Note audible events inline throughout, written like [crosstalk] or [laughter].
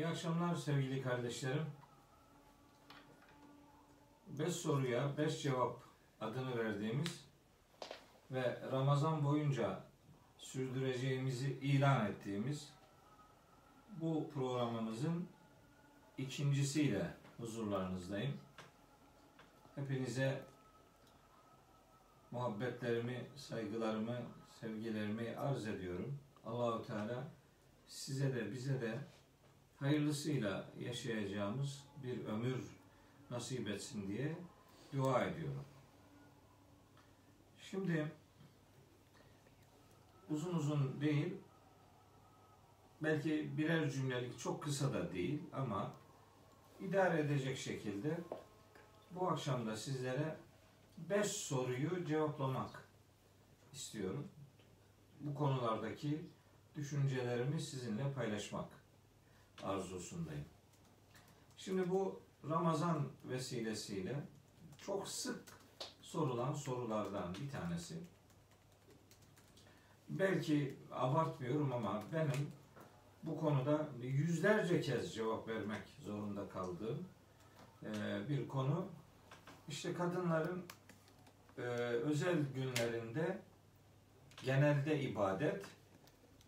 İyi akşamlar sevgili kardeşlerim. Beş soruya beş cevap adını verdiğimiz ve Ramazan boyunca sürdüreceğimizi ilan ettiğimiz bu programımızın ikincisiyle huzurlarınızdayım. Hepinize muhabbetlerimi, saygılarımı, sevgilerimi arz ediyorum. Allahu Teala size de bize de hayırlısıyla yaşayacağımız bir ömür nasip etsin diye dua ediyorum. Şimdi uzun uzun değil, belki birer cümlelik çok kısa da değil ama idare edecek şekilde bu akşam da sizlere beş soruyu cevaplamak istiyorum. Bu konulardaki düşüncelerimi sizinle paylaşmak arzusundayım. Şimdi bu Ramazan vesilesiyle çok sık sorulan sorulardan bir tanesi. Belki abartmıyorum ama benim bu konuda yüzlerce kez cevap vermek zorunda kaldığım bir konu. İşte kadınların özel günlerinde genelde ibadet,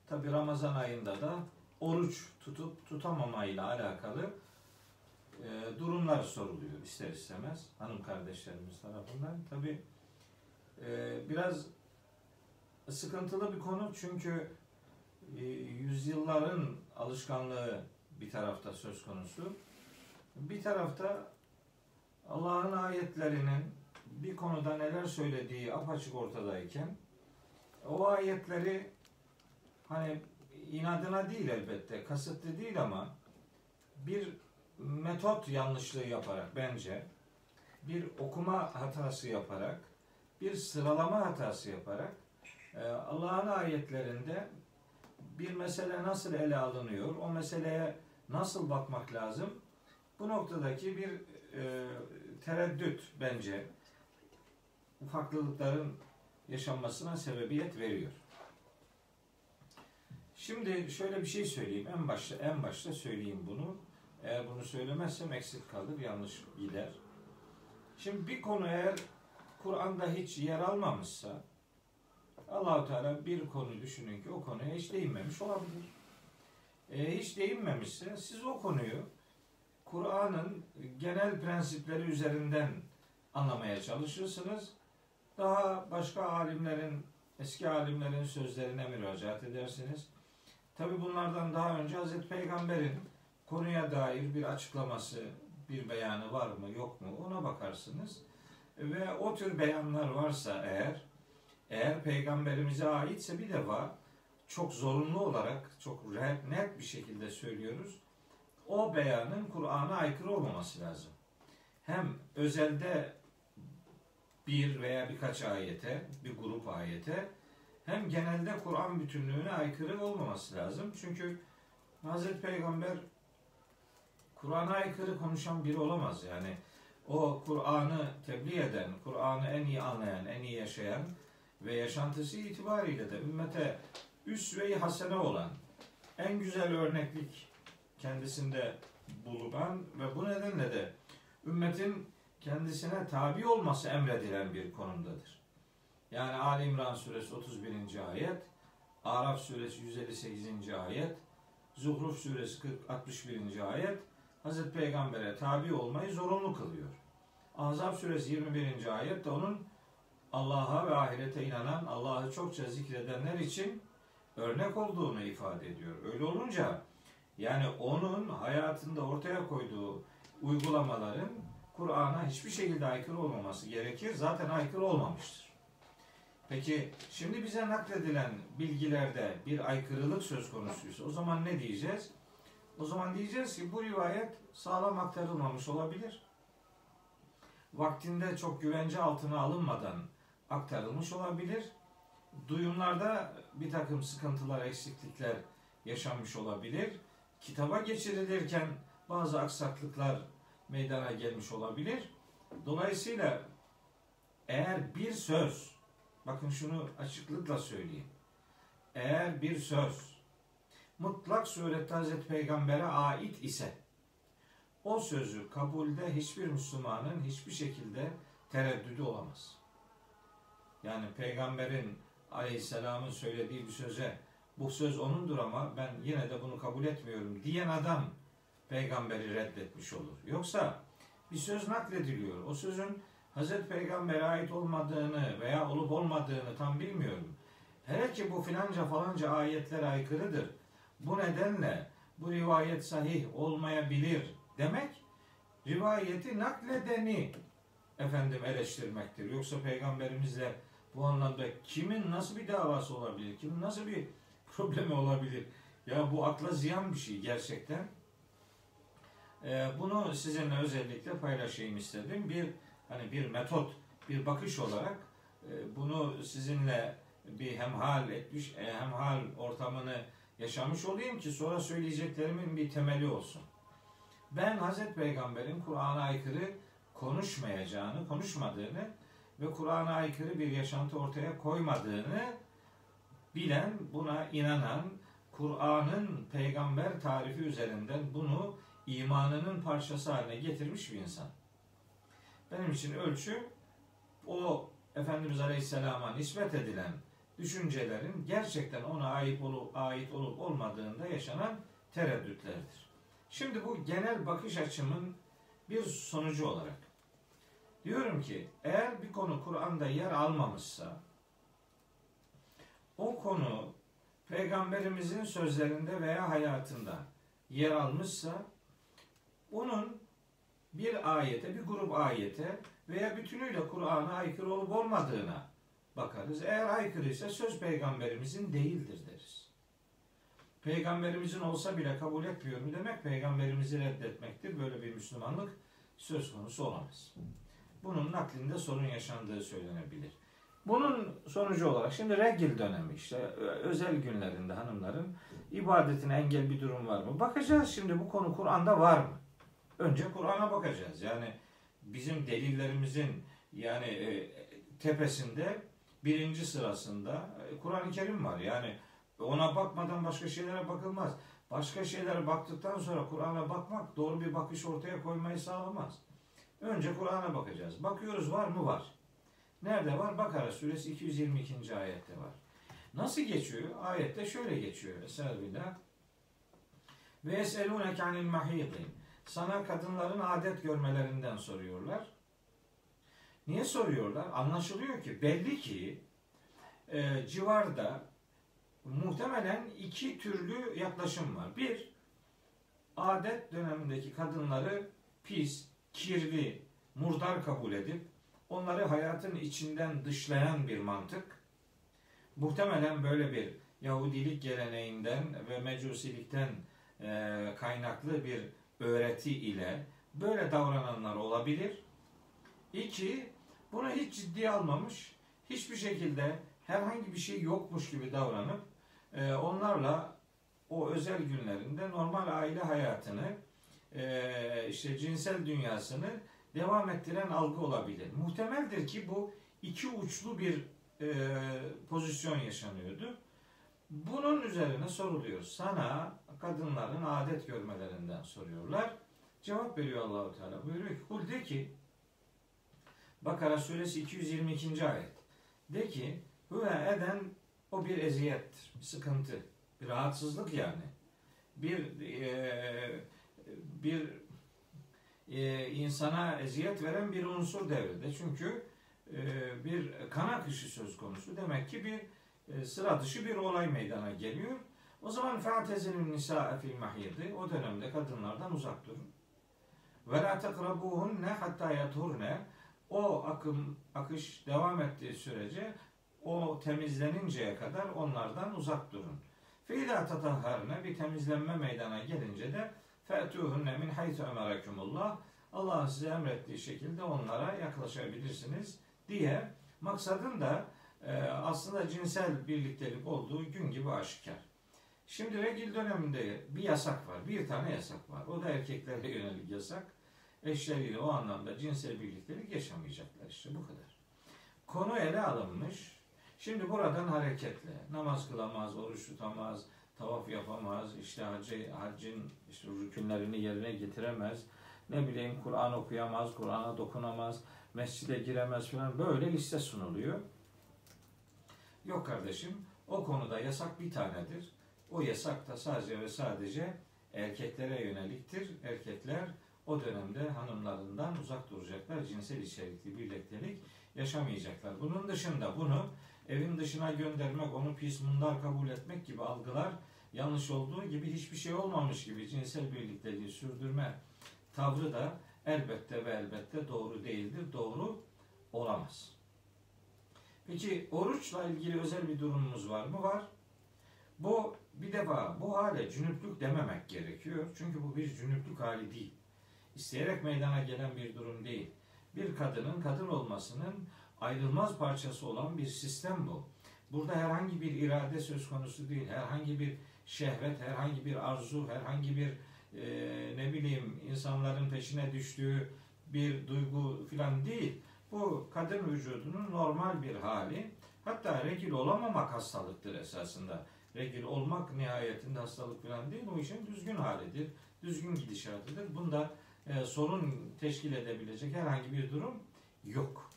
tabi Ramazan ayında da oruç tutup tutamamayla alakalı e, durumlar soruluyor ister istemez hanım kardeşlerimiz tarafından. Tabi e, biraz sıkıntılı bir konu çünkü e, yüzyılların alışkanlığı bir tarafta söz konusu. Bir tarafta Allah'ın ayetlerinin bir konuda neler söylediği apaçık ortadayken o ayetleri hani inadına değil elbette, kasıtlı değil ama bir metot yanlışlığı yaparak bence bir okuma hatası yaparak bir sıralama hatası yaparak e, Allah'ın ayetlerinde bir mesele nasıl ele alınıyor, o meseleye nasıl bakmak lazım? Bu noktadaki bir e, tereddüt bence farklılıkların yaşanmasına sebebiyet veriyor. Şimdi şöyle bir şey söyleyeyim. En başta en başta söyleyeyim bunu. Eğer bunu söylemezsem eksik kalır, yanlış gider. Şimdi bir konu eğer Kur'an'da hiç yer almamışsa Allahu Teala bir konu düşünün ki o konuya hiç değinmemiş olabilir. E, hiç değinmemişse siz o konuyu Kur'an'ın genel prensipleri üzerinden anlamaya çalışırsınız. Daha başka alimlerin, eski alimlerin sözlerine müracaat edersiniz. Tabi bunlardan daha önce Hazreti Peygamber'in konuya dair bir açıklaması, bir beyanı var mı yok mu ona bakarsınız. Ve o tür beyanlar varsa eğer, eğer peygamberimize aitse bir defa çok zorunlu olarak, çok net bir şekilde söylüyoruz. O beyanın Kur'an'a aykırı olmaması lazım. Hem özelde bir veya birkaç ayete, bir grup ayete hem genelde Kur'an bütünlüğüne aykırı olmaması lazım. Çünkü Hazreti Peygamber Kur'an'a aykırı konuşan biri olamaz. Yani o Kur'an'ı tebliğ eden, Kur'an'ı en iyi anlayan, en iyi yaşayan ve yaşantısı itibariyle de ümmete üsve-i hasene olan, en güzel örneklik kendisinde bulunan ve bu nedenle de ümmetin kendisine tabi olması emredilen bir konumdadır. Yani Ali İmran suresi 31. ayet, Araf suresi 158. ayet, Zuhruf suresi 40, 61. ayet Hazreti Peygamber'e tabi olmayı zorunlu kılıyor. Ahzab suresi 21. ayet de onun Allah'a ve ahirete inanan, Allah'ı çokça zikredenler için örnek olduğunu ifade ediyor. Öyle olunca yani onun hayatında ortaya koyduğu uygulamaların Kur'an'a hiçbir şekilde aykırı olmaması gerekir. Zaten aykırı olmamıştır. Peki şimdi bize nakledilen bilgilerde bir aykırılık söz konusuysa o zaman ne diyeceğiz? O zaman diyeceğiz ki bu rivayet sağlam aktarılmamış olabilir. Vaktinde çok güvence altına alınmadan aktarılmış olabilir. Duyumlarda bir takım sıkıntılar, eksiklikler yaşanmış olabilir. Kitaba geçirilirken bazı aksaklıklar meydana gelmiş olabilir. Dolayısıyla eğer bir söz Bakın şunu açıklıkla söyleyeyim. Eğer bir söz mutlak surette Hazreti Peygamber'e ait ise o sözü kabulde hiçbir Müslümanın hiçbir şekilde tereddüdü olamaz. Yani peygamberin aleyhisselamın söylediği bir söze bu söz onundur ama ben yine de bunu kabul etmiyorum diyen adam peygamberi reddetmiş olur. Yoksa bir söz naklediliyor. O sözün Hazreti Peygamber'e ait olmadığını veya olup olmadığını tam bilmiyorum. Hele ki bu filanca falanca ayetlere aykırıdır. Bu nedenle bu rivayet sahih olmayabilir demek rivayeti nakledeni efendim eleştirmektir. Yoksa peygamberimizle bu anlamda kimin nasıl bir davası olabilir? Kimin nasıl bir [laughs] problemi olabilir? Ya bu akla ziyan bir şey gerçekten. Ee, bunu sizinle özellikle paylaşayım istedim. Bir hani bir metot, bir bakış olarak e, bunu sizinle bir hemhal etmiş, e, hemhal ortamını yaşamış olayım ki sonra söyleyeceklerimin bir temeli olsun. Ben Hazreti Peygamber'in Kur'an'a aykırı konuşmayacağını, konuşmadığını ve Kur'an'a aykırı bir yaşantı ortaya koymadığını bilen, buna inanan, Kur'an'ın peygamber tarifi üzerinden bunu imanının parçası haline getirmiş bir insan. Benim için ölçü o Efendimiz Aleyhisselam'a nispet edilen düşüncelerin gerçekten ona ait olup, ait olup olmadığında yaşanan tereddütlerdir. Şimdi bu genel bakış açımın bir sonucu olarak diyorum ki eğer bir konu Kur'an'da yer almamışsa o konu peygamberimizin sözlerinde veya hayatında yer almışsa onun bir ayete, bir grup ayete veya bütünüyle Kur'an'a aykırı olup olmadığına bakarız. Eğer aykırıysa söz peygamberimizin değildir deriz. Peygamberimizin olsa bile kabul etmiyorum demek peygamberimizi reddetmektir. Böyle bir Müslümanlık söz konusu olamaz. Bunun naklinde sorun yaşandığı söylenebilir. Bunun sonucu olarak şimdi regil dönemi işte özel günlerinde hanımların ibadetine engel bir durum var mı? Bakacağız şimdi bu konu Kur'an'da var mı? Önce Kur'an'a bakacağız. Yani bizim delillerimizin yani e, tepesinde birinci sırasında e, Kur'an-ı Kerim var. Yani ona bakmadan başka şeylere bakılmaz. Başka şeylere baktıktan sonra Kur'an'a bakmak doğru bir bakış ortaya koymayı sağlamaz. Önce Kur'an'a bakacağız. Bakıyoruz var mı? Var. Nerede var? Bakara suresi 222. ayette var. Nasıl geçiyor? Ayette şöyle geçiyor. Estağfirullah. Ve eselûneke anil mahîdîn. Sana kadınların adet görmelerinden soruyorlar. Niye soruyorlar? Anlaşılıyor ki belli ki e, civarda muhtemelen iki türlü yaklaşım var. Bir, adet dönemindeki kadınları pis, kirli, murdar kabul edip onları hayatın içinden dışlayan bir mantık. Muhtemelen böyle bir Yahudilik geleneğinden ve Mecusilikten e, kaynaklı bir öğreti ile böyle davrananlar olabilir. İki, bunu hiç ciddiye almamış, hiçbir şekilde herhangi bir şey yokmuş gibi davranıp e, onlarla o özel günlerinde normal aile hayatını, e, işte cinsel dünyasını devam ettiren algı olabilir. Muhtemeldir ki bu iki uçlu bir e, pozisyon yaşanıyordu. Bunun üzerine soruluyor. Sana kadınların adet görmelerinden soruyorlar. Cevap veriyor Allahu Teala. Buyuruyor ki kul de ki Bakara suresi 222. ayet. De ki huve eden o bir eziyettir, bir sıkıntı, bir rahatsızlık yani. Bir e, bir e, insana eziyet veren bir unsur devrede. Çünkü e, bir kan akışı söz konusu. Demek ki bir sıra dışı bir olay meydana geliyor. O zaman fa'tezelün nisa fil mahidi o dönemde kadınlardan uzak durun. Ve la tekrabuhunne hatta yathurne o akım akış devam ettiği sürece o temizleninceye kadar onlardan uzak durun. Feyda tatahharne bir temizlenme meydana gelince de fe'tuhunne min haythu emerakumullah Allah'ın size emrettiği şekilde onlara yaklaşabilirsiniz diye maksadın da e, aslında cinsel birliktelik olduğu gün gibi aşikar. Şimdi regil döneminde bir yasak var. Bir tane yasak var. O da erkeklere [laughs] yönelik yasak. Eşleriyle o anlamda cinsel birliktelik yaşamayacaklar işte bu kadar. Konu ele alınmış. Şimdi buradan hareketle namaz kılamaz, oruç tutamaz, tavaf yapamaz, işte hacı, hacın işte rükünlerini yerine getiremez, ne bileyim Kur'an okuyamaz, Kur'an'a dokunamaz, mescide giremez falan böyle liste sunuluyor. Yok kardeşim, o konuda yasak bir tanedir. O yasak da sadece ve sadece erkeklere yöneliktir. Erkekler o dönemde hanımlarından uzak duracaklar. Cinsel içerikli birliktelik yaşamayacaklar. Bunun dışında bunu evin dışına göndermek, onu pis mundar kabul etmek gibi algılar yanlış olduğu gibi hiçbir şey olmamış gibi cinsel birlikteliği sürdürme tavrı da elbette ve elbette doğru değildir. Doğru olamaz. Peki oruçla ilgili özel bir durumumuz var mı? Var. Bu bir defa bu hale cünüplük dememek gerekiyor. Çünkü bu bir cünüplük hali değil. İsteyerek meydana gelen bir durum değil. Bir kadının kadın olmasının ayrılmaz parçası olan bir sistem bu. Burada herhangi bir irade söz konusu değil. Herhangi bir şehvet, herhangi bir arzu, herhangi bir e, ne bileyim insanların peşine düştüğü bir duygu filan değil. Bu kadın vücudunun normal bir hali. Hatta regil olamamak hastalıktır esasında. Regil olmak nihayetinde hastalık falan değil. O işin düzgün halidir. Düzgün gidişatıdır. Bunda e, sorun teşkil edebilecek herhangi bir durum yok.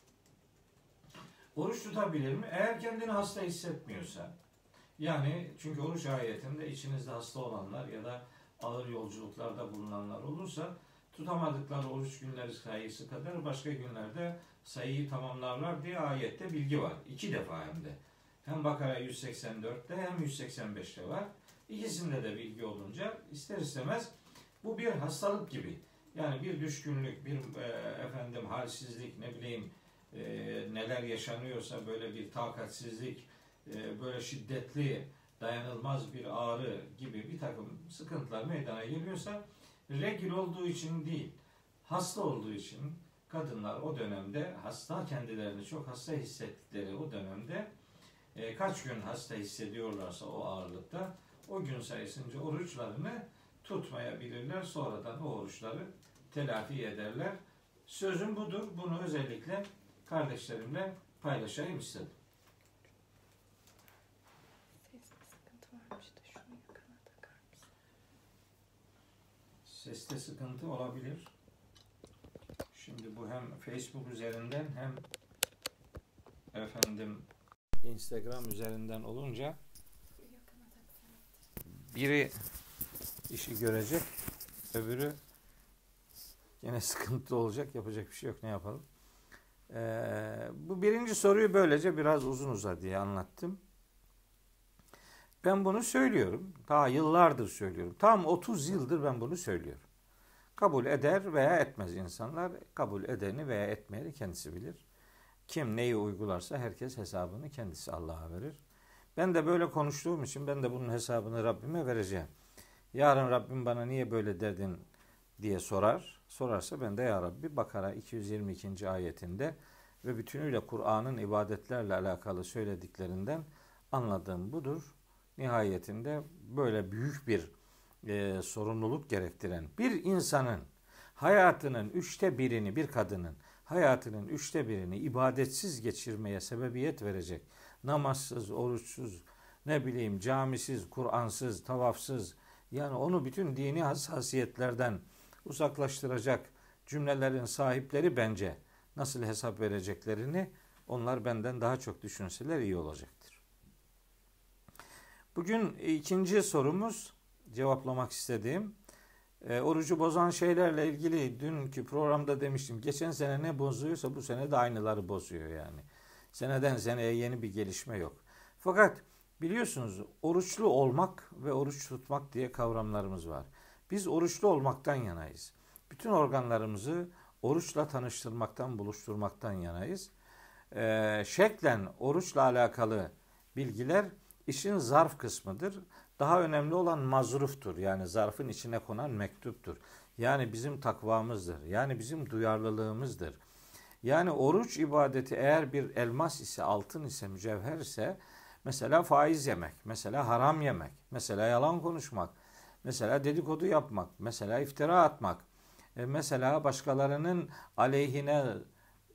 Oruç tutabilir mi? Eğer kendini hasta hissetmiyorsa, yani çünkü oruç ayetinde içinizde hasta olanlar ya da ağır yolculuklarda bulunanlar olursa tutamadıkları oruç günleri sayısı kadar başka günlerde sayıyı tamamlarlar diye ayette bilgi var. İki defa hem de. Hem Bakara 184'te hem 185'te var. İkisinde de bilgi olunca ister istemez bu bir hastalık gibi. Yani bir düşkünlük, bir e, efendim halsizlik, ne bileyim e, neler yaşanıyorsa böyle bir takatsizlik, e, böyle şiddetli, dayanılmaz bir ağrı gibi bir takım sıkıntılar meydana geliyorsa regil olduğu için değil, hasta olduğu için kadınlar o dönemde hasta kendilerini çok hasta hissettikleri o dönemde e, kaç gün hasta hissediyorlarsa o ağırlıkta o gün sayısınca oruçlarını tutmayabilirler. Sonradan o oruçları telafi ederler. Sözüm budur. Bunu özellikle kardeşlerimle paylaşayım istedim. Seste sıkıntı olabilir. Şimdi bu hem Facebook üzerinden hem efendim Instagram üzerinden olunca biri işi görecek, öbürü yine [laughs] sıkıntı olacak. Yapacak bir şey yok. Ne yapalım? Ee, bu birinci soruyu böylece biraz uzun uza diye anlattım. Ben bunu söylüyorum. Daha yıllardır söylüyorum. Tam 30 yıldır ben bunu söylüyorum. Kabul eder veya etmez insanlar. Kabul edeni veya etmeyeni kendisi bilir. Kim neyi uygularsa herkes hesabını kendisi Allah'a verir. Ben de böyle konuştuğum için ben de bunun hesabını Rabbime vereceğim. Yarın Rabbim bana niye böyle dedin diye sorar. Sorarsa ben de ya Rabbi Bakara 222. ayetinde ve bütünüyle Kur'an'ın ibadetlerle alakalı söylediklerinden anladığım budur. Nihayetinde böyle büyük bir e, sorumluluk gerektiren bir insanın hayatının üçte birini bir kadının hayatının üçte birini ibadetsiz geçirmeye sebebiyet verecek namazsız, oruçsuz, ne bileyim camisiz, Kur'ansız, tavafsız yani onu bütün dini hassasiyetlerden uzaklaştıracak cümlelerin sahipleri bence nasıl hesap vereceklerini onlar benden daha çok düşünseler iyi olacaktır. Bugün ikinci sorumuz cevaplamak istediğim e, orucu bozan şeylerle ilgili dünkü programda demiştim. Geçen sene ne bozuyorsa bu sene de aynıları bozuyor yani. Seneden seneye yeni bir gelişme yok. Fakat biliyorsunuz oruçlu olmak ve oruç tutmak diye kavramlarımız var. Biz oruçlu olmaktan yanayız. Bütün organlarımızı oruçla tanıştırmaktan, buluşturmaktan yanayız. Ee, şeklen oruçla alakalı bilgiler işin zarf kısmıdır. Daha önemli olan mazruftur. Yani zarfın içine konan mektuptur. Yani bizim takvamızdır. Yani bizim duyarlılığımızdır. Yani oruç ibadeti eğer bir elmas ise, altın ise, mücevher ise mesela faiz yemek, mesela haram yemek, mesela yalan konuşmak, mesela dedikodu yapmak, mesela iftira atmak, e, mesela başkalarının aleyhine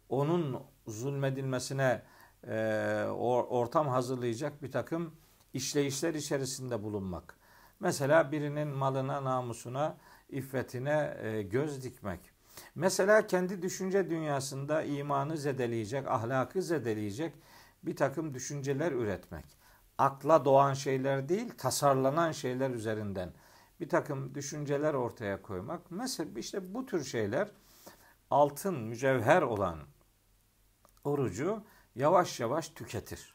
onun zulmedilmesine e, ortam hazırlayacak bir takım işleyişler içerisinde bulunmak. Mesela birinin malına, namusuna, iffetine e, göz dikmek. Mesela kendi düşünce dünyasında imanı zedeleyecek, ahlakı zedeleyecek bir takım düşünceler üretmek. Akla doğan şeyler değil, tasarlanan şeyler üzerinden bir takım düşünceler ortaya koymak. Mesela işte bu tür şeyler altın, mücevher olan orucu yavaş yavaş tüketir.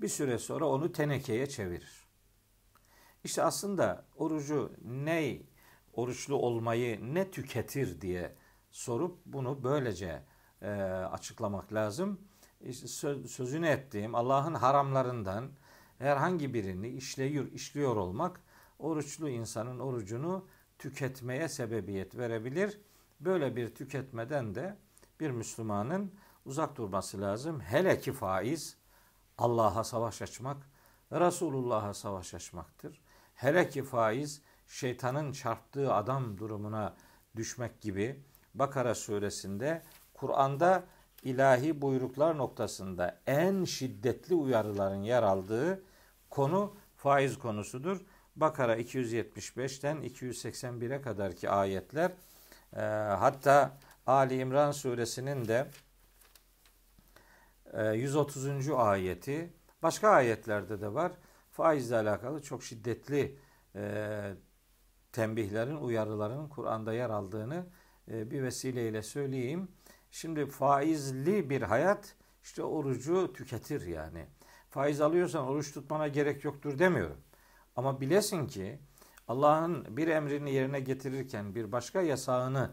Bir süre sonra onu tenekeye çevirir. İşte aslında orucu ne oruçlu olmayı ne tüketir diye sorup bunu böylece e, açıklamak lazım. İşte sözünü ettiğim Allah'ın haramlarından herhangi birini işliyor, işliyor olmak oruçlu insanın orucunu tüketmeye sebebiyet verebilir. Böyle bir tüketmeden de bir Müslümanın uzak durması lazım. Hele ki faiz Allah'a savaş açmak, Resulullah'a savaş açmaktır. Hele ki faiz şeytanın çarptığı adam durumuna düşmek gibi Bakara suresinde Kur'an'da ilahi buyruklar noktasında en şiddetli uyarıların yer aldığı konu faiz konusudur. Bakara 275'ten 281'e kadarki ayetler e, hatta Ali İmran suresinin de 130. ayeti başka ayetlerde de var. Faizle alakalı çok şiddetli e, tembihlerin, uyarıların Kur'an'da yer aldığını e, bir vesileyle söyleyeyim. Şimdi faizli bir hayat işte orucu tüketir yani. Faiz alıyorsan oruç tutmana gerek yoktur demiyorum. Ama bilesin ki Allah'ın bir emrini yerine getirirken bir başka yasağını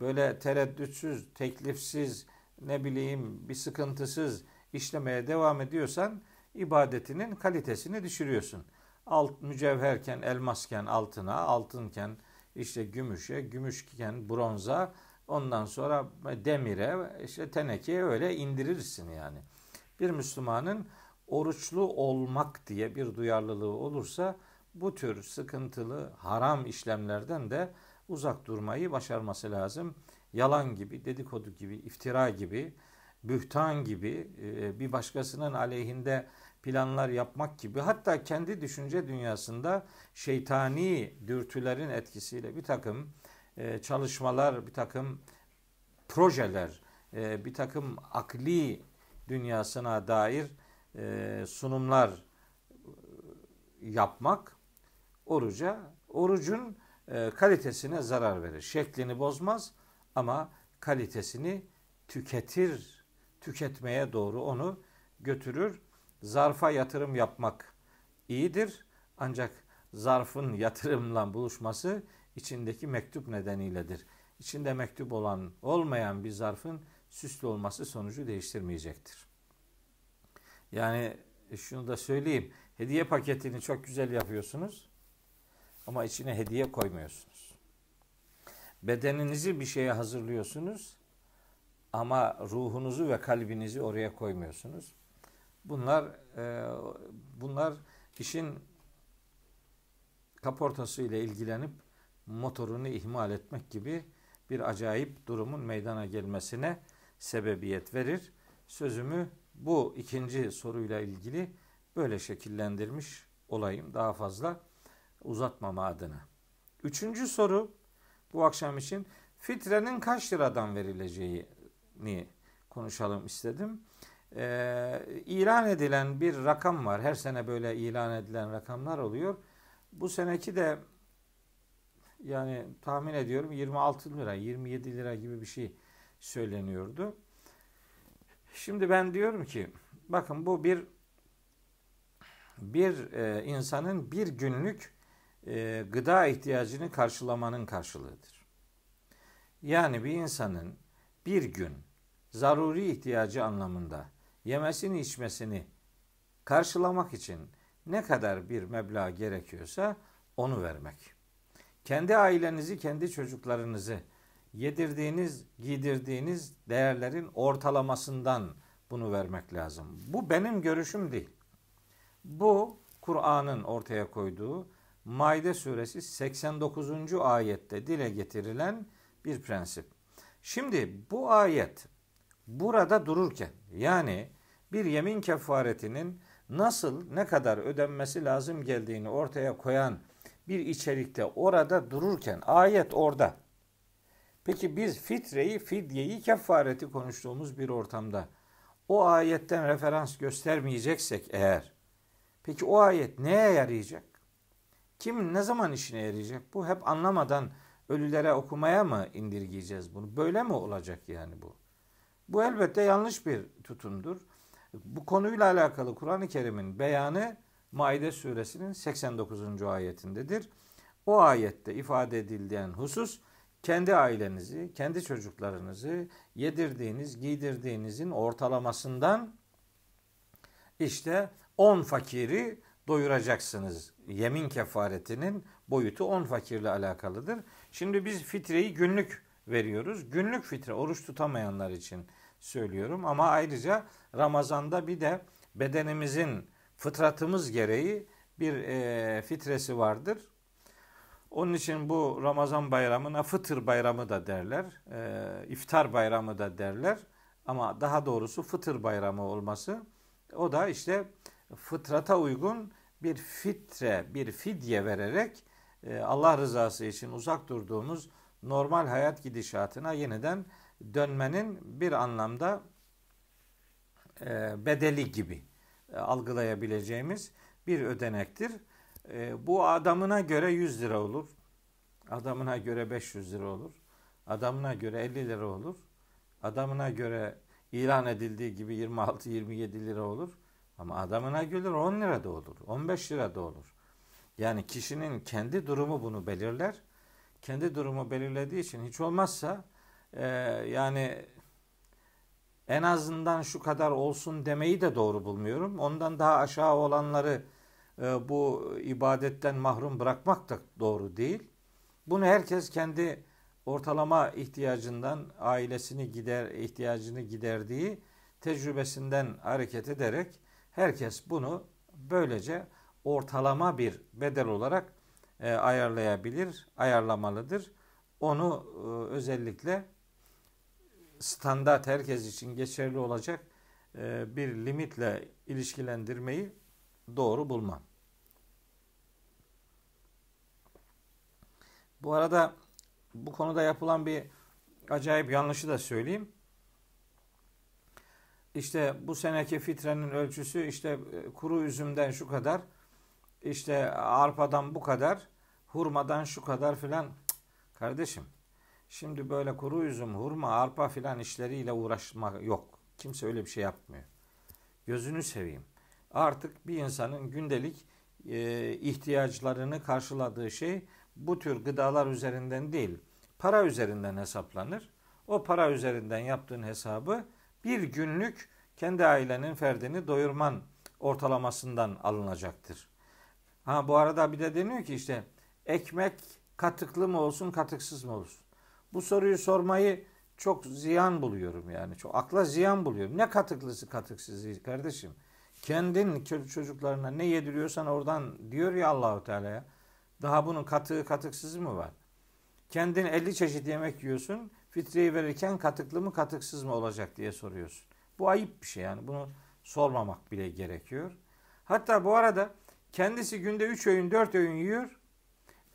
böyle tereddütsüz, teklifsiz, ne bileyim bir sıkıntısız işlemeye devam ediyorsan ibadetinin kalitesini düşürüyorsun. Alt mücevherken elmasken altına, altınken işte gümüşe, gümüşken bronza, ondan sonra demire, işte tenekeye öyle indirirsin yani. Bir Müslümanın oruçlu olmak diye bir duyarlılığı olursa bu tür sıkıntılı haram işlemlerden de uzak durmayı başarması lazım. Yalan gibi, dedikodu gibi, iftira gibi, bühtan gibi, e, bir başkasının aleyhinde planlar yapmak gibi hatta kendi düşünce dünyasında şeytani dürtülerin etkisiyle bir takım e, çalışmalar, bir takım projeler, e, bir takım akli dünyasına dair sunumlar yapmak oruca, orucun kalitesine zarar verir. Şeklini bozmaz ama kalitesini tüketir, tüketmeye doğru onu götürür zarfa yatırım yapmak iyidir. Ancak zarfın [laughs] yatırımla buluşması içindeki mektup nedeniyledir. İçinde mektup olan olmayan bir zarfın süslü olması sonucu değiştirmeyecektir. Yani şunu da söyleyeyim. Hediye paketini çok güzel yapıyorsunuz ama içine hediye koymuyorsunuz. Bedeninizi bir şeye hazırlıyorsunuz ama ruhunuzu ve kalbinizi oraya koymuyorsunuz. Bunlar e, bunlar işin kaportası ile ilgilenip motorunu ihmal etmek gibi bir acayip durumun meydana gelmesine sebebiyet verir. Sözümü bu ikinci soruyla ilgili böyle şekillendirmiş olayım daha fazla uzatmama adına. Üçüncü soru bu akşam için fitrenin kaç liradan verileceğini konuşalım istedim e, ilan edilen bir rakam var. Her sene böyle ilan edilen rakamlar oluyor. Bu seneki de yani tahmin ediyorum 26 lira, 27 lira gibi bir şey söyleniyordu. Şimdi ben diyorum ki bakın bu bir bir e, insanın bir günlük e, gıda ihtiyacını karşılamanın karşılığıdır. Yani bir insanın bir gün zaruri ihtiyacı anlamında yemesini içmesini karşılamak için ne kadar bir meblağ gerekiyorsa onu vermek. Kendi ailenizi, kendi çocuklarınızı yedirdiğiniz, giydirdiğiniz değerlerin ortalamasından bunu vermek lazım. Bu benim görüşüm değil. Bu Kur'an'ın ortaya koyduğu Maide suresi 89. ayette dile getirilen bir prensip. Şimdi bu ayet burada dururken yani bir yemin kefaretinin nasıl ne kadar ödenmesi lazım geldiğini ortaya koyan bir içerikte orada dururken ayet orada. Peki biz fitreyi, fidyeyi, kefareti konuştuğumuz bir ortamda o ayetten referans göstermeyeceksek eğer peki o ayet neye yarayacak? Kim ne zaman işine yarayacak? Bu hep anlamadan ölülere okumaya mı indirgeyeceğiz bunu? Böyle mi olacak yani bu? Bu elbette yanlış bir tutumdur. Bu konuyla alakalı Kur'an-ı Kerim'in beyanı Maide suresinin 89. ayetindedir. O ayette ifade edilen husus kendi ailenizi, kendi çocuklarınızı yedirdiğiniz, giydirdiğinizin ortalamasından işte 10 fakiri doyuracaksınız. Yemin kefaretinin boyutu 10 fakirle alakalıdır. Şimdi biz fitreyi günlük veriyoruz. Günlük fitre oruç tutamayanlar için söylüyorum ama ayrıca Ramazan'da bir de bedenimizin fıtratımız gereği bir e, fitresi vardır. Onun için bu Ramazan bayramına fıtır bayramı da derler. E, iftar bayramı da derler. Ama daha doğrusu fıtır bayramı olması o da işte fıtrata uygun bir fitre, bir fidye vererek e, Allah rızası için uzak durduğumuz normal hayat gidişatına yeniden dönmenin bir anlamda e, bedeli gibi e, algılayabileceğimiz bir ödenektir. Bu adamına göre 100 lira olur. Adamına göre 500 lira olur. Adamına göre 50 lira olur. Adamına göre ilan edildiği gibi 26-27 lira olur. Ama adamına göre 10 lira da olur. 15 lira da olur. Yani kişinin kendi durumu bunu belirler. Kendi durumu belirlediği için hiç olmazsa e, yani en azından şu kadar olsun demeyi de doğru bulmuyorum. Ondan daha aşağı olanları e, bu ibadetten mahrum bırakmak da doğru değil. Bunu herkes kendi ortalama ihtiyacından ailesini gider ihtiyacını giderdiği tecrübesinden hareket ederek herkes bunu böylece ortalama bir bedel olarak e, ayarlayabilir, ayarlamalıdır. Onu e, özellikle standart herkes için geçerli olacak e, bir limitle ilişkilendirmeyi doğru bulmam. Bu arada bu konuda yapılan bir acayip yanlışı da söyleyeyim. İşte bu seneki fitrenin ölçüsü işte e, kuru üzümden şu kadar, işte arpadan bu kadar, hurmadan şu kadar filan. Kardeşim Şimdi böyle kuru üzüm, hurma, arpa filan işleriyle uğraşmak yok. Kimse öyle bir şey yapmıyor. Gözünü seveyim. Artık bir insanın gündelik e, ihtiyaçlarını karşıladığı şey bu tür gıdalar üzerinden değil, para üzerinden hesaplanır. O para üzerinden yaptığın hesabı bir günlük kendi ailenin ferdini doyurman ortalamasından alınacaktır. Ha bu arada bir de deniyor ki işte ekmek katıklı mı olsun katıksız mı olsun? Bu soruyu sormayı çok ziyan buluyorum yani. Çok akla ziyan buluyorum. Ne katıklısı katıksızı kardeşim. Kendin çocuklarına ne yediriyorsan oradan diyor ya Allahu Teala'ya. Daha bunun katığı katıksız mı var? Kendin 50 çeşit yemek yiyorsun. Fitreyi verirken katıklı mı katıksız mı olacak diye soruyorsun. Bu ayıp bir şey yani. Bunu sormamak bile gerekiyor. Hatta bu arada kendisi günde 3 öğün 4 öğün yiyor.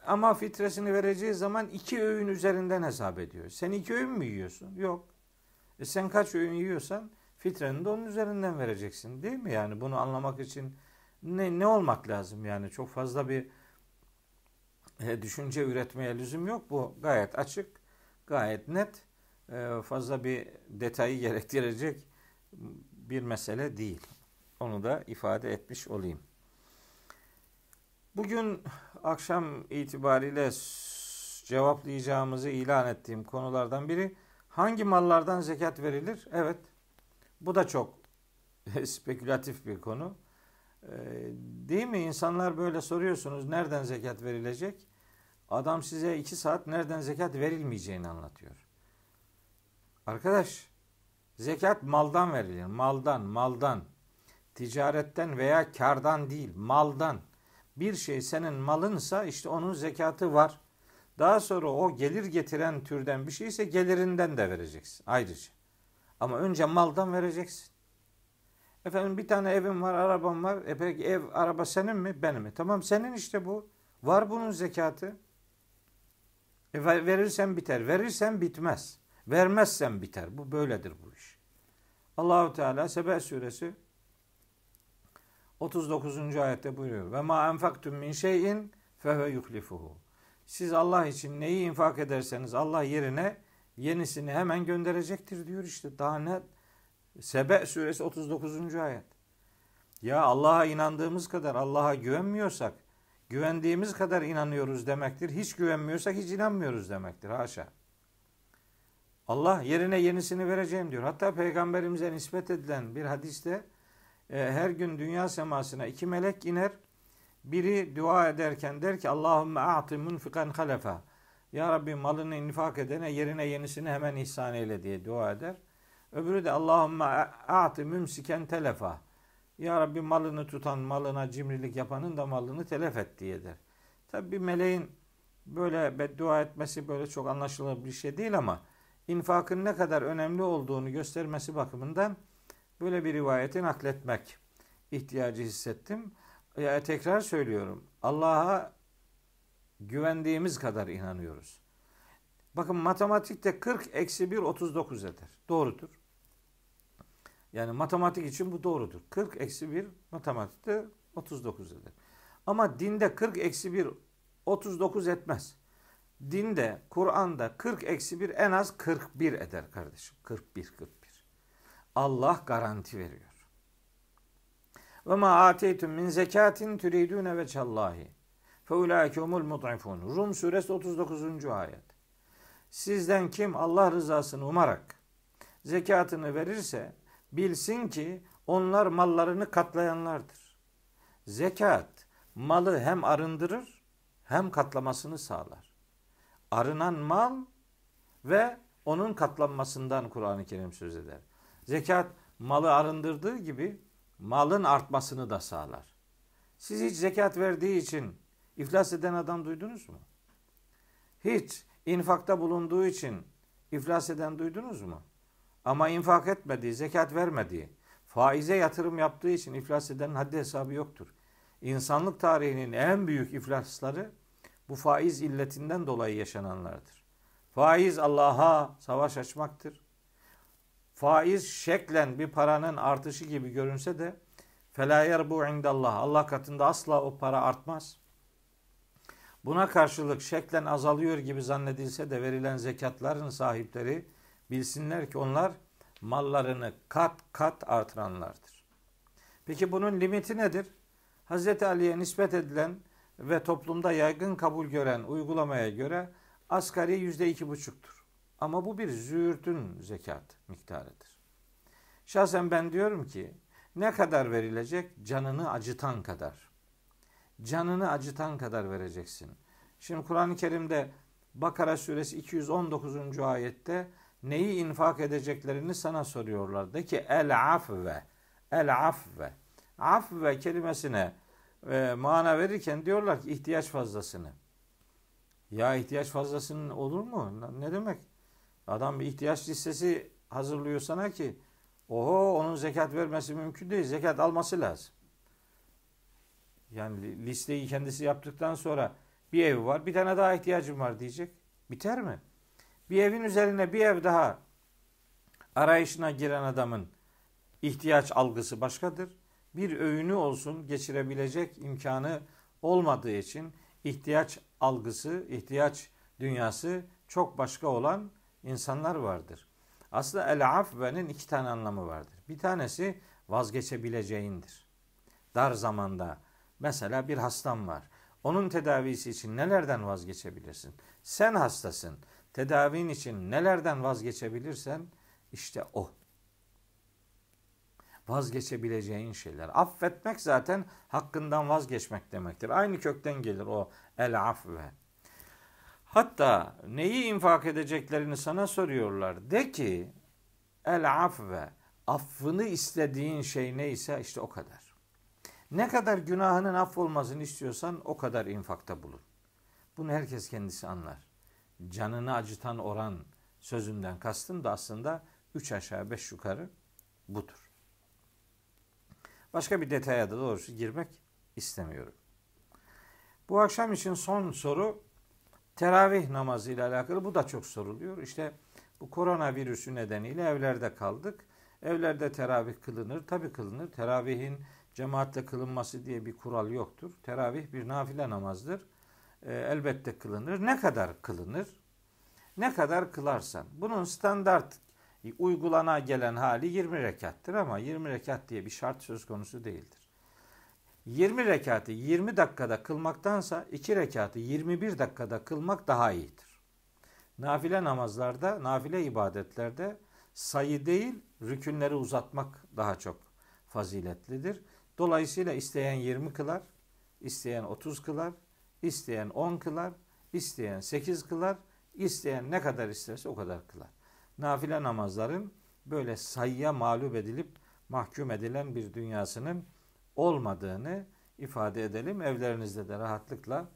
Ama fitresini vereceği zaman iki öğün üzerinden hesap ediyor. Sen iki öğün mü yiyorsun? Yok. E sen kaç öğün yiyorsan fitreni de onun üzerinden vereceksin değil mi? Yani bunu anlamak için ne, ne olmak lazım yani çok fazla bir e, düşünce üretmeye lüzum yok. Bu gayet açık, gayet net, e, fazla bir detayı gerektirecek bir mesele değil. Onu da ifade etmiş olayım. Bugün akşam itibariyle cevaplayacağımızı ilan ettiğim konulardan biri hangi mallardan zekat verilir? Evet. Bu da çok [laughs] spekülatif bir konu. Ee, değil mi? İnsanlar böyle soruyorsunuz nereden zekat verilecek? Adam size iki saat nereden zekat verilmeyeceğini anlatıyor. Arkadaş, zekat maldan verilir. Maldan, maldan. Ticaretten veya kardan değil, maldan bir şey senin malınsa işte onun zekatı var. Daha sonra o gelir getiren türden bir şeyse gelirinden de vereceksin ayrıca. Ama önce maldan vereceksin. Efendim bir tane evim var, arabam var. E peki ev, araba senin mi? Benim mi? Tamam senin işte bu. Var bunun zekatı. E, verirsen biter. Verirsen bitmez. Vermezsen biter. Bu böyledir bu iş. Allahu Teala Sebe suresi 39. ayette buyuruyor. Ve ma enfaktum min şeyin fehve yuklifuhu. Siz Allah için neyi infak ederseniz Allah yerine yenisini hemen gönderecektir diyor işte. Daha ne? Sebe suresi 39. ayet. Ya Allah'a inandığımız kadar Allah'a güvenmiyorsak güvendiğimiz kadar inanıyoruz demektir. Hiç güvenmiyorsak hiç inanmıyoruz demektir. Haşa. Allah yerine yenisini vereceğim diyor. Hatta peygamberimize nispet edilen bir hadiste e, her gün dünya semasına iki melek iner. Biri dua ederken der ki Allahümme a'ti munfikan halefa. Ya Rabbi malını infak edene yerine yenisini hemen ihsan eyle diye dua eder. Öbürü de Allahümme a'ti mümsiken telefa. Ya Rabbi malını tutan, malına cimrilik yapanın da malını telef et diye der. Tabi bir meleğin böyle beddua etmesi böyle çok anlaşılır bir şey değil ama infakın ne kadar önemli olduğunu göstermesi bakımından böyle bir rivayeti nakletmek ihtiyacı hissettim. Ya tekrar söylüyorum. Allah'a güvendiğimiz kadar inanıyoruz. Bakın matematikte 40 eksi 1 39 eder. Doğrudur. Yani matematik için bu doğrudur. 40 eksi 1 matematikte 39 eder. Ama dinde 40 eksi 1 39 etmez. Dinde, Kur'an'da 40 eksi 1 en az 41 eder kardeşim. 41, 41. Allah garanti veriyor. Ve ma ateytum min zekatin turidune veçallahi. Fe ulaike mud'ifun. Rum suresi 39. ayet. Sizden kim Allah rızasını umarak zekatını verirse bilsin ki onlar mallarını katlayanlardır. Zekat malı hem arındırır hem katlamasını sağlar. Arınan mal ve onun katlanmasından Kur'an-ı Kerim söz eder. Zekat malı arındırdığı gibi malın artmasını da sağlar. Siz hiç zekat verdiği için iflas eden adam duydunuz mu? Hiç infakta bulunduğu için iflas eden duydunuz mu? Ama infak etmediği, zekat vermediği, faize yatırım yaptığı için iflas edenin haddi hesabı yoktur. İnsanlık tarihinin en büyük iflasları bu faiz illetinden dolayı yaşananlardır. Faiz Allah'a savaş açmaktır. Faiz şeklen bir paranın artışı gibi görünse de fela bu indallah. Allah katında asla o para artmaz. Buna karşılık şeklen azalıyor gibi zannedilse de verilen zekatların sahipleri bilsinler ki onlar mallarını kat kat artıranlardır. Peki bunun limiti nedir? Hz. Ali'ye nispet edilen ve toplumda yaygın kabul gören uygulamaya göre asgari yüzde iki buçuktur. Ama bu bir züğürtün zekat miktarıdır. Şahsen ben diyorum ki ne kadar verilecek? Canını acıtan kadar. Canını acıtan kadar vereceksin. Şimdi Kur'an-ı Kerim'de Bakara suresi 219. ayette neyi infak edeceklerini sana soruyorlar. De ki el afve. El afve. Afve kelimesine e, mana verirken diyorlar ki ihtiyaç fazlasını. Ya ihtiyaç fazlasının olur mu? Ne demek? Adam bir ihtiyaç listesi hazırlıyor sana ki oho onun zekat vermesi mümkün değil. Zekat alması lazım. Yani listeyi kendisi yaptıktan sonra bir ev var bir tane daha ihtiyacım var diyecek. Biter mi? Bir evin üzerine bir ev daha arayışına giren adamın ihtiyaç algısı başkadır. Bir öğünü olsun geçirebilecek imkanı olmadığı için ihtiyaç algısı, ihtiyaç dünyası çok başka olan insanlar vardır. Aslında el afvenin iki tane anlamı vardır. Bir tanesi vazgeçebileceğindir. Dar zamanda mesela bir hastam var. Onun tedavisi için nelerden vazgeçebilirsin? Sen hastasın. Tedavin için nelerden vazgeçebilirsen işte o. Vazgeçebileceğin şeyler. Affetmek zaten hakkından vazgeçmek demektir. Aynı kökten gelir o el afve. Hatta neyi infak edeceklerini sana soruyorlar. De ki el afve affını istediğin şey neyse işte o kadar. Ne kadar günahının affolmasını istiyorsan o kadar infakta bulun. Bunu herkes kendisi anlar. Canını acıtan oran sözünden kastım da aslında üç aşağı beş yukarı budur. Başka bir detaya da doğrusu girmek istemiyorum. Bu akşam için son soru teravih namazı ile alakalı. Bu da çok soruluyor. İşte bu koronavirüsü nedeniyle evlerde kaldık. Evlerde teravih kılınır. Tabi kılınır. Teravihin cemaatle kılınması diye bir kural yoktur. Teravih bir nafile namazdır. E, elbette kılınır. Ne kadar kılınır? Ne kadar kılarsan. Bunun standart uygulana gelen hali 20 rekattır ama 20 rekat diye bir şart söz konusu değildir. 20 rekatı 20 dakikada kılmaktansa 2 rekatı 21 dakikada kılmak daha iyidir. Nafile namazlarda, nafile ibadetlerde sayı değil rükünleri uzatmak daha çok faziletlidir. Dolayısıyla isteyen 20 kılar, isteyen 30 kılar, isteyen 10 kılar, isteyen 8 kılar, isteyen ne kadar isterse o kadar kılar. Nafile namazların böyle sayıya mağlup edilip mahkum edilen bir dünyasının olmadığını ifade edelim. Evlerinizde de rahatlıkla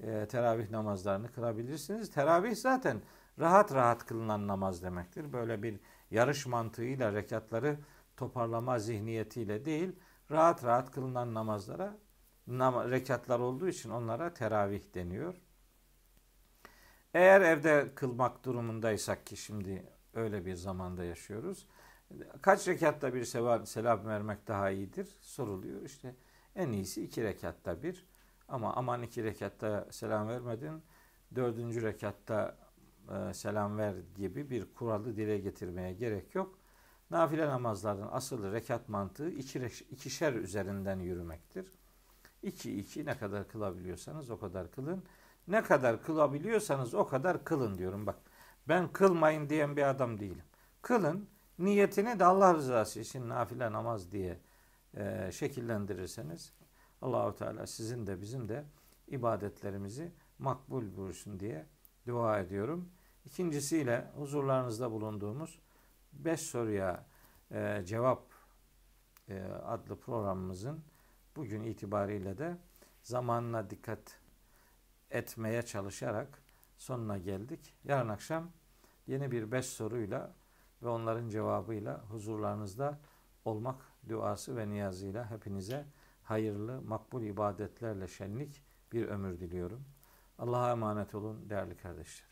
e, teravih namazlarını kılabilirsiniz. Teravih zaten rahat rahat kılınan namaz demektir. Böyle bir yarış mantığıyla rekatları toparlama zihniyetiyle değil, rahat rahat kılınan namazlara nam rekatlar olduğu için onlara teravih deniyor. Eğer evde kılmak durumundaysak ki şimdi öyle bir zamanda yaşıyoruz. Kaç rekatta bir selam vermek daha iyidir soruluyor. İşte en iyisi iki rekatta bir. Ama aman iki rekatta selam vermedin, dördüncü rekatta e, selam ver gibi bir kuralı dile getirmeye gerek yok. Nafile namazların asıl rekat mantığı iki, ikişer üzerinden yürümektir. İki iki ne kadar kılabiliyorsanız o kadar kılın. Ne kadar kılabiliyorsanız o kadar kılın diyorum bak. Ben kılmayın diyen bir adam değilim. Kılın niyetini de Allah rızası için nafile namaz diye e, şekillendirirseniz Allahu Teala sizin de bizim de ibadetlerimizi makbul buyursun diye dua ediyorum. İkincisiyle huzurlarınızda bulunduğumuz beş soruya e, cevap e, adlı programımızın bugün itibariyle de zamanına dikkat etmeye çalışarak sonuna geldik. Yarın akşam yeni bir beş soruyla ve onların cevabıyla huzurlarınızda olmak duası ve niyazıyla hepinize hayırlı, makbul ibadetlerle şenlik bir ömür diliyorum. Allah'a emanet olun değerli kardeşler.